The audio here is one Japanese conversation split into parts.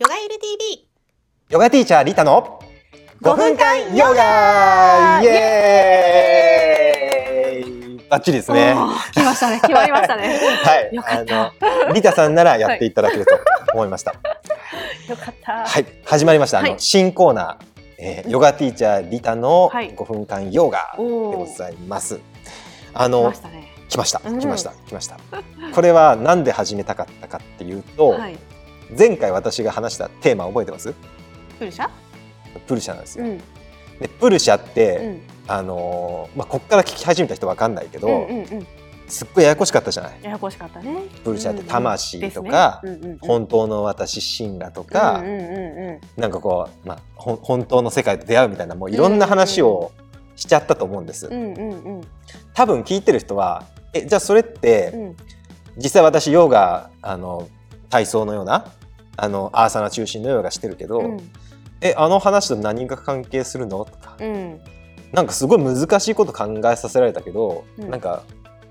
ヨガエル TV ヨガティーチャーリタの5分間ヨガ！イエーイ！バッチリですね。来ましたね。決まりましたね。はい。よかった。リタさんならやっていただけると思いました。よかった。はい。始まりました。あの、はい新コーナー、えーヨガティーチャーリタのはい。5分間ヨガでございます。あ来のましたね。来ました。うん。来ました。来ました。これはなんで始めたかったかっていうと、はい前回私が話したテーマ覚えてます？プルシャ？プルシャなんですよ。うん。でプルシャって、うん。あのーまあ、こっから聞き始めた人わかんないけど、うんうんうん。すっごいややこしかったじゃない？ややこしかったね。プルシャってうんうん魂とかですね。うんうんうん本当の私神羅とか、うんうんうんうん。なんかこう、まあ、本当の世界と出会うみたいなもういろんな話をしちゃったと思うんです。うんうんうん。多分聞いてる人はえじゃあそれって、うん。実際私ヨガあの体操のようなあのアーサナ中心のヨガしてるけど、うん。えあの話と何が関係するの？とか、うん。なんかすごい難しいこと考えさせられたけど、うん。なんか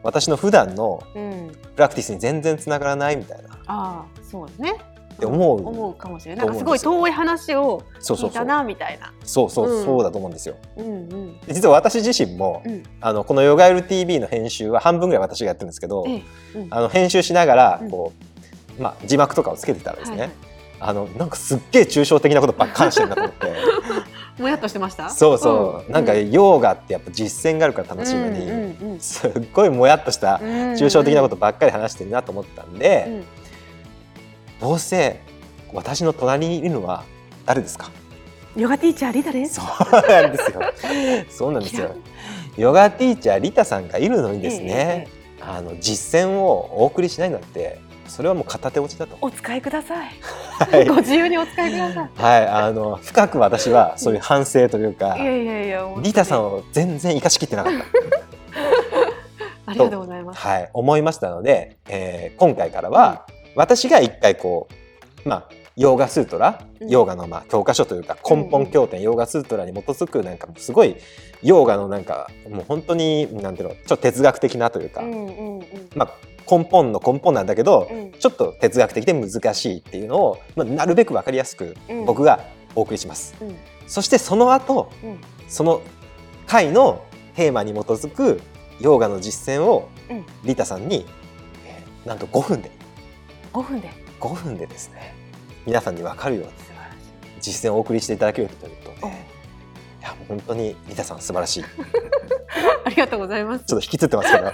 私の普段のうん。プラクティスに全然つながらないみたいな。っああそうですねて思う、思うかもしれない。すごい遠い話を聞いたなみたいな。そうそう、うん。そうだと思うんですよ。うんうん。で実は私自身も、うん。あのこのヨガエル TV の編集は半分ぐらい私がやってるんですけど、ええ。うん。あの編集しながらうん。こう、まあ、字幕とかをつけてたらですね、はいはい。あのなんかすっげえ抽象的なことばっかりしてるなと思って。もやっとしてました？そうそう、ん。なんかヨガってやっぱ実践があるから楽しいのに、うんうんうん。すっごいもやっとした抽象的なことばっかり話してるなと思ったんで、うん。どうせ私の隣にいるのは誰ですか？ヨガティーチャーリタですそうなんですよ。そうなんですよ。ヨガティーチャーリタさんがいるのにですね、あの実践をお送りしないなんてそれはもう片手落ちだと。お使いください。はい。ご自由にお使いくださはい、あの深く私はそういう反省というかいい、やいやいやリタさんを全然生かしきってなかった。ありがとうございます。はい、思いましたので、えー今回からは私が一回こう、まあ、ヨーガスートラ、うん。ヨーガのまあ教科書というか根本経典、ヨーガスートラに基づくなんかすごいヨーガのなんかもう本当になんていうのちょっと哲学的なというか、うんうんうん。まあ、根本の根本なんだけど、うん。ちょっと哲学的で難しいっていうのを、まあ、なるべく分かりやすくうん。僕がお送りします。うん。そしてその後うん。その回のテーマに基づくヨーガの実践をうん。リタさんに、えーなんと5分で。5分で？5分でですね。皆さんに分かるように実践をお送りしていただけるということおで、いや本当にリタさん素晴らしい。ち ょありがとうございます。っと引きつってますけど、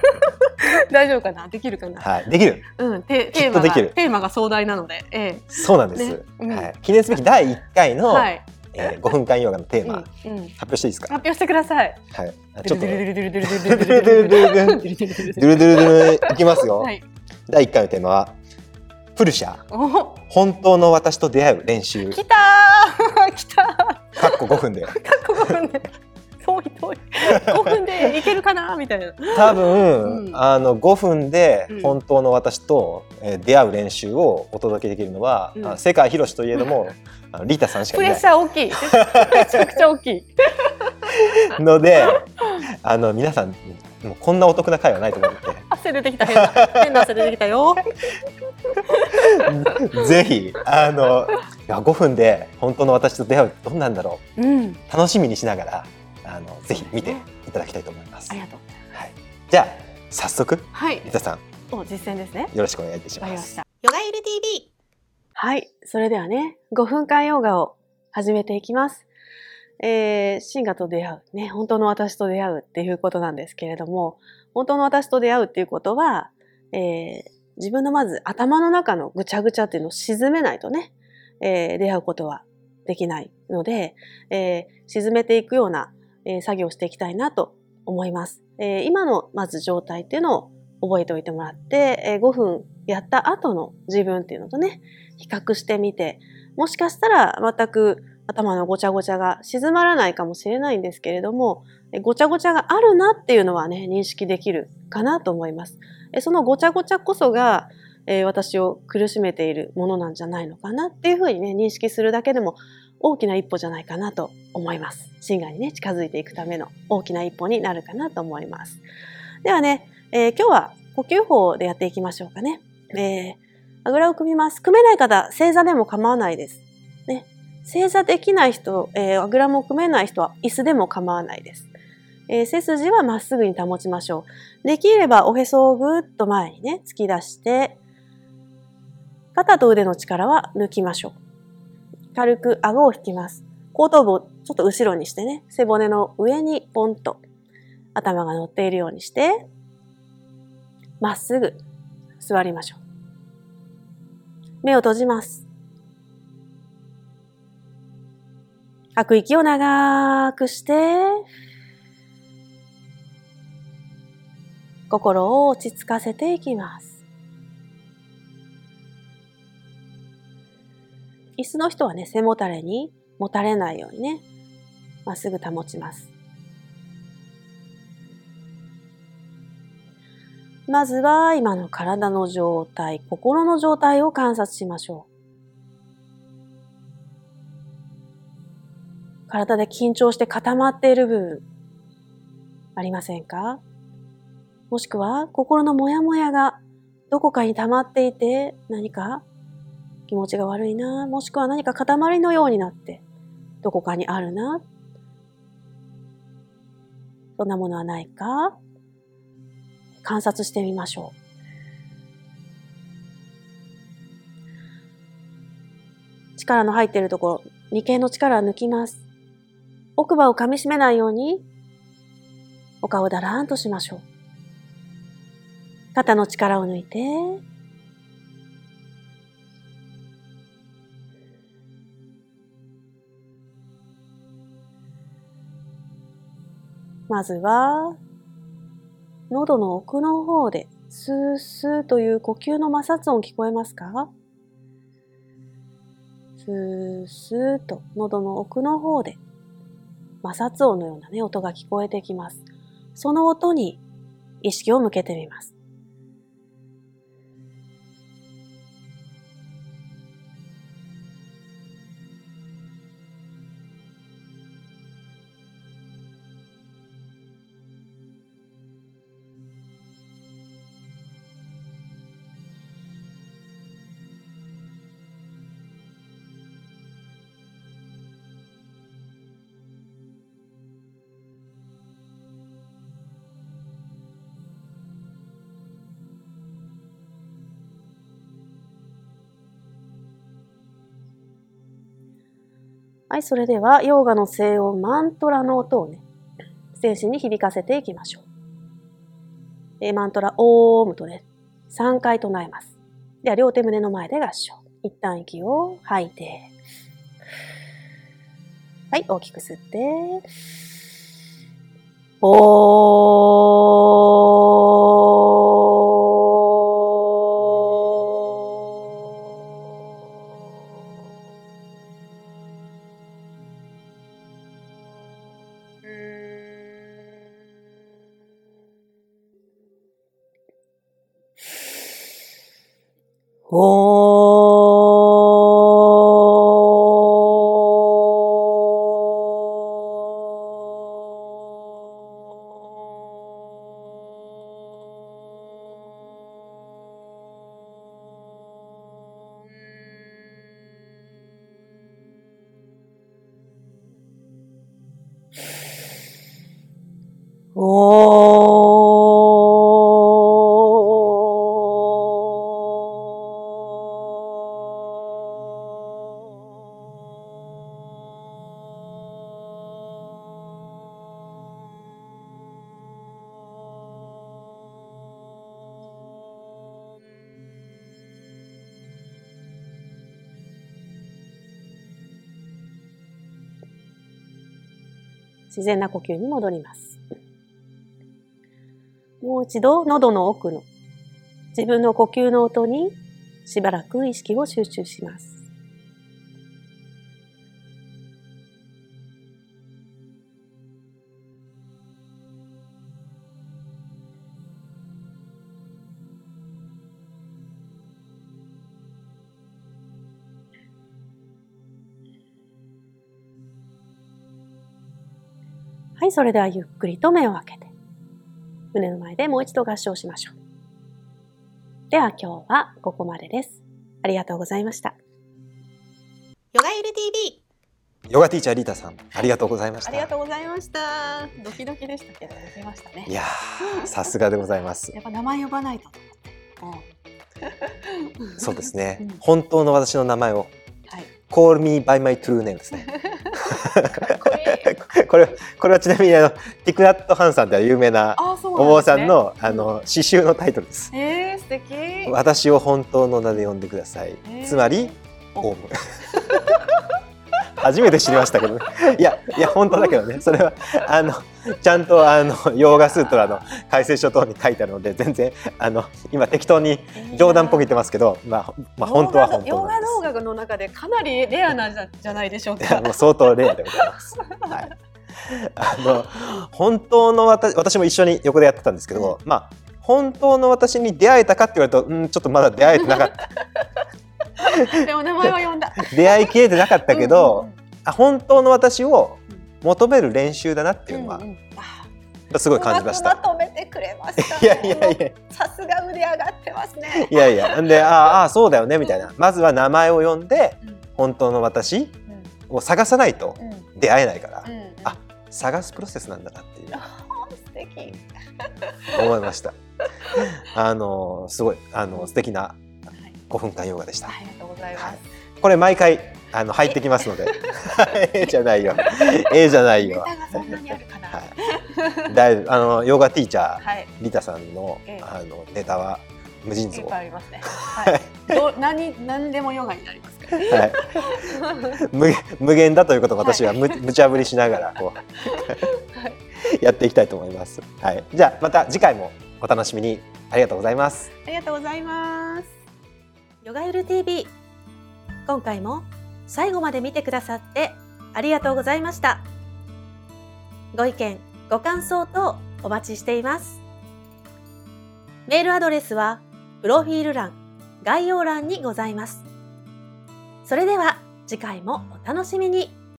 大丈夫かな？できるかな？はい、できる。うん、テーマっでがきるテーマが壮大なので、ええそうなんです。ねうんはい、記念すべき第一回の、はい、えー、5分間ヨガのテーマ、うんうん、表していいです発。表してください。はい、ちょっとね、ドゥルドゥルドゥルいきますよ。はい。第一回のテーマはプルシャ本当の私と出会う練習。来たー来たーかっこ5分で。過去5分で。遠い遠い。5分でいけるかなみたいな。多分、うん。あの5分でうん。本当の私と、えー出会う練習をお届けできるのは、うん。あ世界広しといえどもあのリータさんしかプレッいない。シャー大きい。めちゃくちゃ大きい。のであの皆さんもうこんなお得な回はないと思う汗出てきた変な。変な汗出てきたよ。ぜひあのいや5分で本当の私と出会うどんなんだろう。ん。う楽しみにしながらあのぜひ見ていただきたいと思います。ありがとうはい、じゃあ早速はい。リタさん。お実践ですね。よろしくお願いいたします。まヨガエル TV はい。それではね5分間ヨガを始めていきます。えー、シンガと出会う。ね本当の私と出会うっていうことなんですけれども本当の私と出会うっていうことは、えー、自分のまず頭の中のぐちゃぐちゃっていうのを沈めないとね、えー、出会うことはできないので、えー、沈めていくような、え作業していきたいなと思います。え今のまず状態っていうのを覚えておいてもらって、え5分やった後の自分っていうのとね、比較してみて、もしかしたら全く頭のごちゃごちゃが静まらないかもしれないんですけれども、ごちゃごちゃがあるなっていうのはね、認識できるかなと思います。そのごちゃごちゃこそが、え私を苦しめているものなんじゃないのかなっていうふうにね、認識するだけでも大きな一歩じゃないかなと思います。真がにね、近づいていくための大きな一歩になるかなと思います。ではね、えー今日は呼吸法でやっていきましょうかね。えーあぐらを組みます。組めない方、正座でも構わないです。ね。正座できない人、えー、あぐらも組めない人は椅子でも構わないです。えー、背筋はまっすぐに保ちましょう。できればおへそをぐーっと前にね、突き出して、肩と腕の力は抜きましょう。軽く顎を引きます。後頭部をちょっと後ろにしてね、背骨の上にポンと頭が乗っているようにして、まっすぐ座りましょう。目を閉じます。吐く息を長くして、心を落ち着かせていきます。椅子の人はね、背もたれにもたれないようにね、まっすぐ保ちます。まずは今の体の状態、心の状態を観察しましょう。体で緊張して固まっている部分、ありませんか？もしくは心のモヤモヤがどこかに溜まっていて何か気持ちが悪いな、もしくは何か塊のようになってどこかにあるな。そんなものはないか観察してみましょう。力の入っているところ、眉間の力を抜きます。奥歯を噛み締めないように、お顔をだらーんとしましょう。肩の力を抜いて、まずは、喉の奥の方で、スースーという呼吸の摩擦音聞こえますか？スースーと喉の奥の方で摩擦音のようなね、音が聞こえてきます。その音に意識を向けてみます。はい、それでは、ヨーガの静音マントラの音をね、精神に響かせていきましょう。えマントラ、オームとね、3回唱えます。では、両手胸の前で合唱。一旦息を吐いて。はい、大きく吸って。おー。哦哦自然な呼吸に戻ります。もう一度喉の奥の自分の呼吸の音にしばらく意識を集中します。はい、それではゆっくりと目を開けて、胸の前でもう一度合唱しましょう。では今日はここまでです。ありがとうございました。ヨガゆる TV ヨガティーチャーリータさんありがとうございましたありがとうございました。ドキドキでしたけど、できましたね。いやーさすがでございます やっぱ名前呼ばないとと思って。うんそうですね、うん本当の私の名前をはい。Call me by my true name ですね。これこれはちなみにあのティクナット・ハンさんでは有名なお坊さんのあの詩集のタイトルです。えー、素敵。私を本当の名で呼んでください、ー。つまりおオウム。初めて知りましたけどね。いやいや本当だけどね。それはあのちゃんとあのヨーガスートラの解説書等に書いてあるので全然あの今適当に冗談っぽく言ってますけど、まあ、まあ本当は本当ヨガなんです動画の中でかなりレアなんじゃないでしょうか。もう相当レアでございます。はい。あの本当の私私も一緒に横でやってたんですけど、まあ本当の私に出会えたかって言われると、うんちょっとまだ出会えてなかった。でも名前は呼んだ。出会いきれてなかったけど、うんうんあ本当の私を求める練習だなっていうのは、うんうんあすごい感じました。うまとめてくれました、ね。いやいやいやさすが腕上がってますね。いやいやんであーあーそうだよねみたいなまずは名前を呼んでうん本当の私うんを探さないとうん出会えないから、うんあ探すプロセスなんだなっていう 素敵。思いました。あのすごいあの素敵なはい5分間ヨガでした。ありがとうございます。これ毎回あの入ってきますので、え？えじゃないよ、ええじゃないよ。ネタがそんなにあるかな。ははい。い、だいぶあのヨガティーチャーはい。リタさんのええあのネタは無尽蔵。いっぱいはありますね。はい。どう何何でもヨガになりますから。い、無限無限だということを私はむ、無茶ぶりしながらこうやっていきたいと思います。はい、じゃあまた次回もお楽しみにありがとうございます。ありがとうございます。ヨガゆる TV。今回も最後まで見てくださってありがとうございました。ご意見、ご感想等お待ちしています。メールアドレスはプロフィール欄、概要欄にございます。それでは次回もお楽しみに。